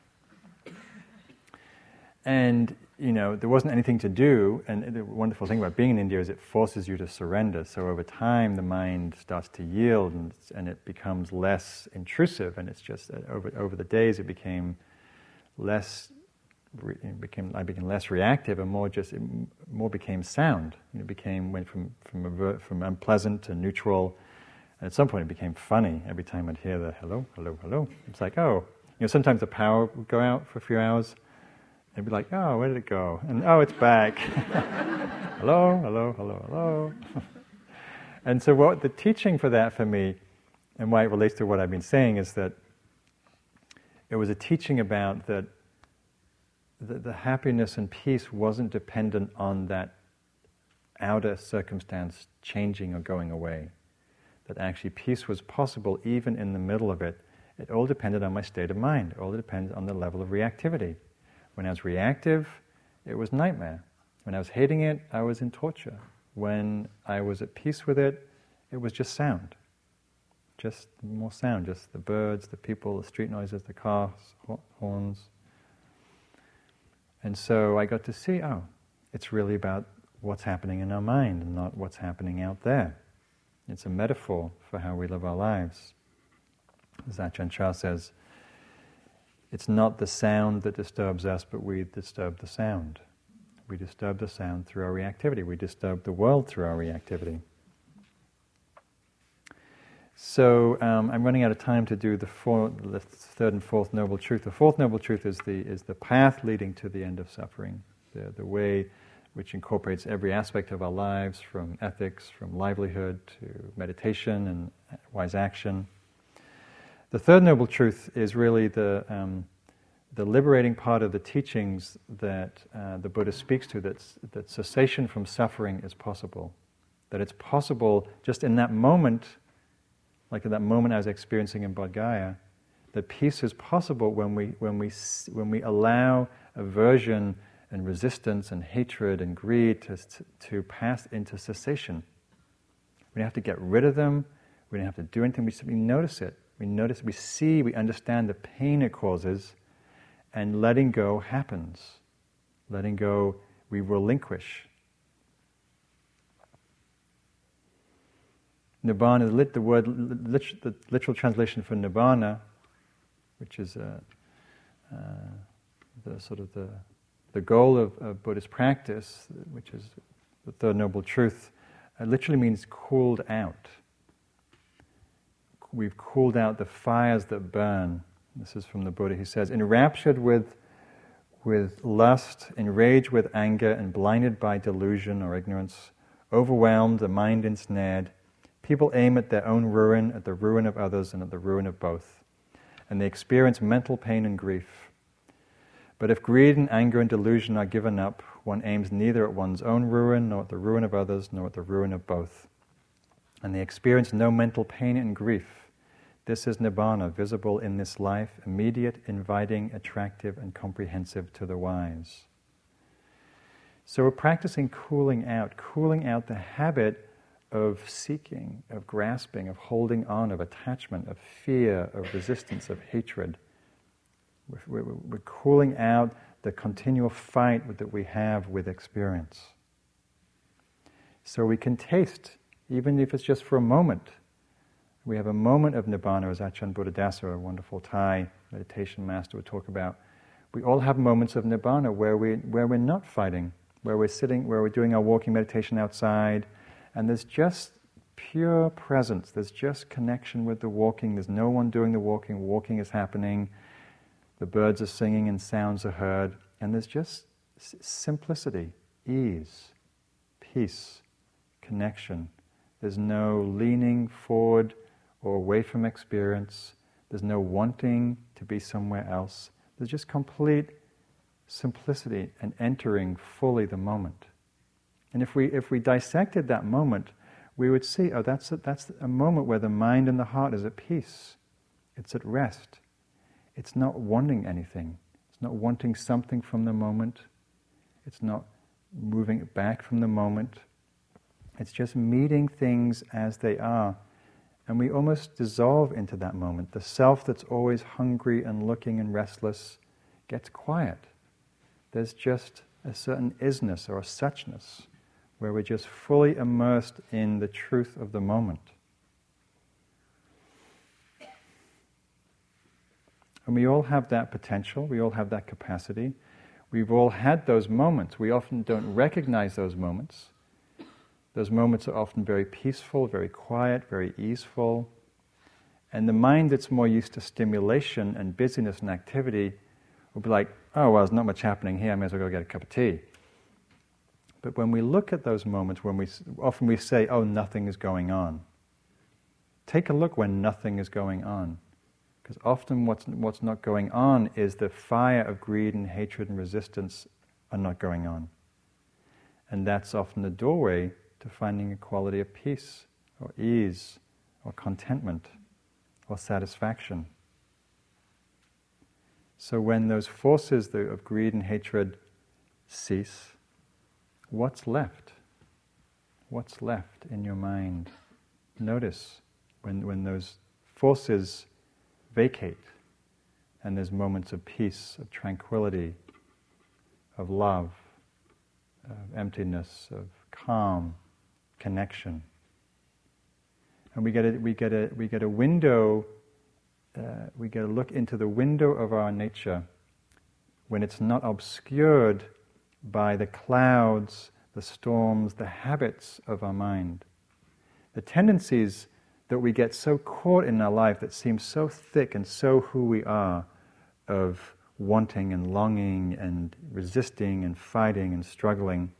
And you know, there wasn't anything to do. And the wonderful thing about being in India is it forces you to surrender. So over time, the mind starts to yield and, and it becomes less intrusive. And it's just uh, over, over the days, it became less. Became I became less reactive and more just more became sound. It became went from from from unpleasant to neutral, and at some point it became funny. Every time I'd hear the hello, hello, hello, it's like oh, you know sometimes the power would go out for a few hours, They'd be like, oh, where did it go? And oh, it's back. [LAUGHS] hello, hello, hello, hello. [LAUGHS] and so, what the teaching for that for me, and why it relates to what I've been saying, is that it was a teaching about that the, the happiness and peace wasn't dependent on that outer circumstance changing or going away. That actually peace was possible even in the middle of it. It all depended on my state of mind, it all depended on the level of reactivity. When I was reactive, it was nightmare. When I was hating it, I was in torture. When I was at peace with it, it was just sound. Just more sound, just the birds, the people, the street noises, the cars, horns. And so I got to see, oh, it's really about what's happening in our mind and not what's happening out there. It's a metaphor for how we live our lives. Ajahn Chah says, it's not the sound that disturbs us, but we disturb the sound. We disturb the sound through our reactivity. We disturb the world through our reactivity. So um, I'm running out of time to do the, four, the, third and fourth noble truth. The fourth noble truth is the, is the path leading to the end of suffering. the, the way which incorporates every aspect of our lives from ethics, from livelihood to meditation and wise action. The third noble truth is really the, um, the liberating part of the teachings that uh, the Buddha speaks to that, that cessation from suffering is possible. That it's possible just in that moment, like in that moment I was experiencing in Bodh Gaya, that peace is possible when we, when we, when we allow aversion and resistance and hatred and greed to, to pass into cessation. We don't have to get rid of them, we don't have to do anything, we simply notice it. We notice, we see, we understand the pain it causes, and letting go happens. Letting go, we relinquish. Nibbana, the word, the literal translation for nibbana which is uh, uh, the sort of the, the goal of, of, Buddhist practice, which is the third noble truth, uh, literally means cooled out. We've cooled out the fires that burn. This is from the Buddha. He says, enraptured with, with lust, enraged with anger, and blinded by delusion or ignorance, overwhelmed, the mind ensnared, people aim at their own ruin, at the ruin of others, and at the ruin of both and they experience mental pain and grief. But if greed and anger and delusion are given up, one aims neither at one's own ruin, nor at the ruin of others, nor at the ruin of both. And they experience no mental pain and grief. This is Nibbana, visible in this life, immediate, inviting, attractive, and comprehensive to the wise. So we're practicing cooling out, cooling out the habit of seeking, of grasping, of holding on, of attachment, of fear, of resistance, of hatred. We're, we're, we're cooling out the continual fight that we have with experience. So we can taste, even if it's just for a moment. We have a moment of nibbana, as Ajahn Buddhadasa, a wonderful Thai meditation master, would talk about. We all have moments of nibbana where, we, where we're not fighting, where we're sitting, where we're doing our walking meditation outside, and there's just pure presence. There's just connection with the walking. There's no one doing the walking. Walking is happening. The birds are singing and sounds are heard. And there's just simplicity, ease, peace, connection. There's no leaning forward or away from experience. There's no wanting to be somewhere else. There's just complete simplicity and entering fully the moment. And if we, if we dissected that moment, we would see, oh, that's a, that's a moment where the mind and the heart is at peace. It's at rest. It's not wanting anything. It's not wanting something from the moment. It's not moving back from the moment. It's just meeting things as they are. And we almost dissolve into that moment. The self that's always hungry and looking and restless gets quiet. There's just a certain isness or a suchness where we're just fully immersed in the truth of the moment. And we all have that potential, we all have that capacity. We've all had those moments. We often don't recognize those moments. Those moments are often very peaceful, very quiet, very easeful. And the mind that's more used to stimulation and busyness and activity will be like, oh, well, there's not much happening here, I may as well go get a cup of tea. But when we look at those moments, when we often we say, "Oh, nothing is going on," take a look when nothing is going on, because often what's what's not going on is the fire of greed and hatred and resistance are not going on, and that's often the doorway to finding a quality of peace or ease or contentment or satisfaction. So when those forces of greed and hatred cease what's left? What's left in your mind? Notice when, when those forces vacate and there's moments of peace, of tranquility, of love, of emptiness, of calm, connection. And we get a, we get a, we get a window, uh, we get a look into the window of our nature when it's not obscured by the clouds, the storms, the habits of our mind. The tendencies that we get so caught in our life that seem so thick and so who we are of wanting and longing and resisting and fighting and struggling.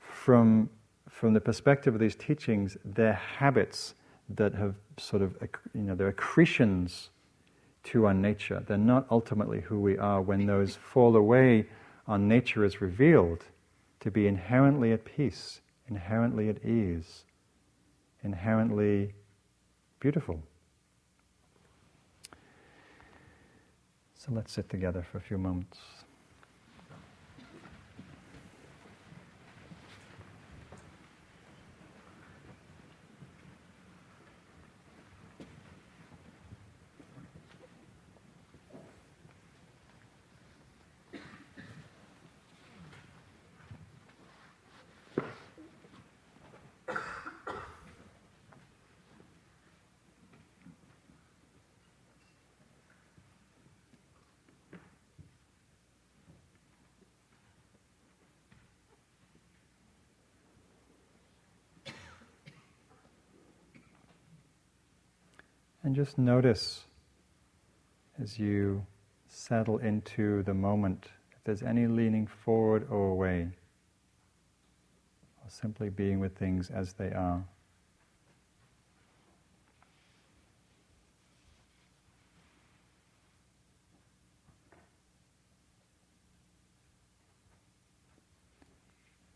From, from the perspective of these teachings, they're habits that have sort of, you know, they're accretions to our nature. They're not ultimately who we are. When those fall away, our nature is revealed to be inherently at peace, inherently at ease, inherently beautiful. So let's sit together for a few moments. And just notice as you settle into the moment if there's any leaning forward or away, or simply being with things as they are.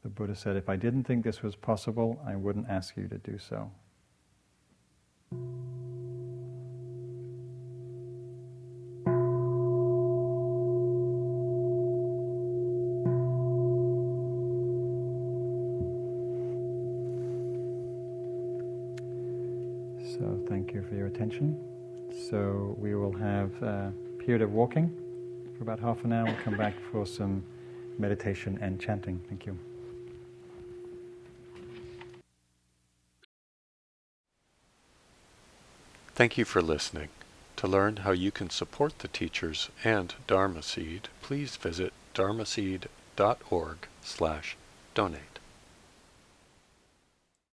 The Buddha said, if I didn't think this was possible, I wouldn't ask you to do so. attention. So we have uh, a period of walking for about half an hour. We'll come back for some meditation and chanting. Thank you. Thank you for listening. To learn how you can support the teachers and Dharma Seed, please visit dharmaseed.org slash donate.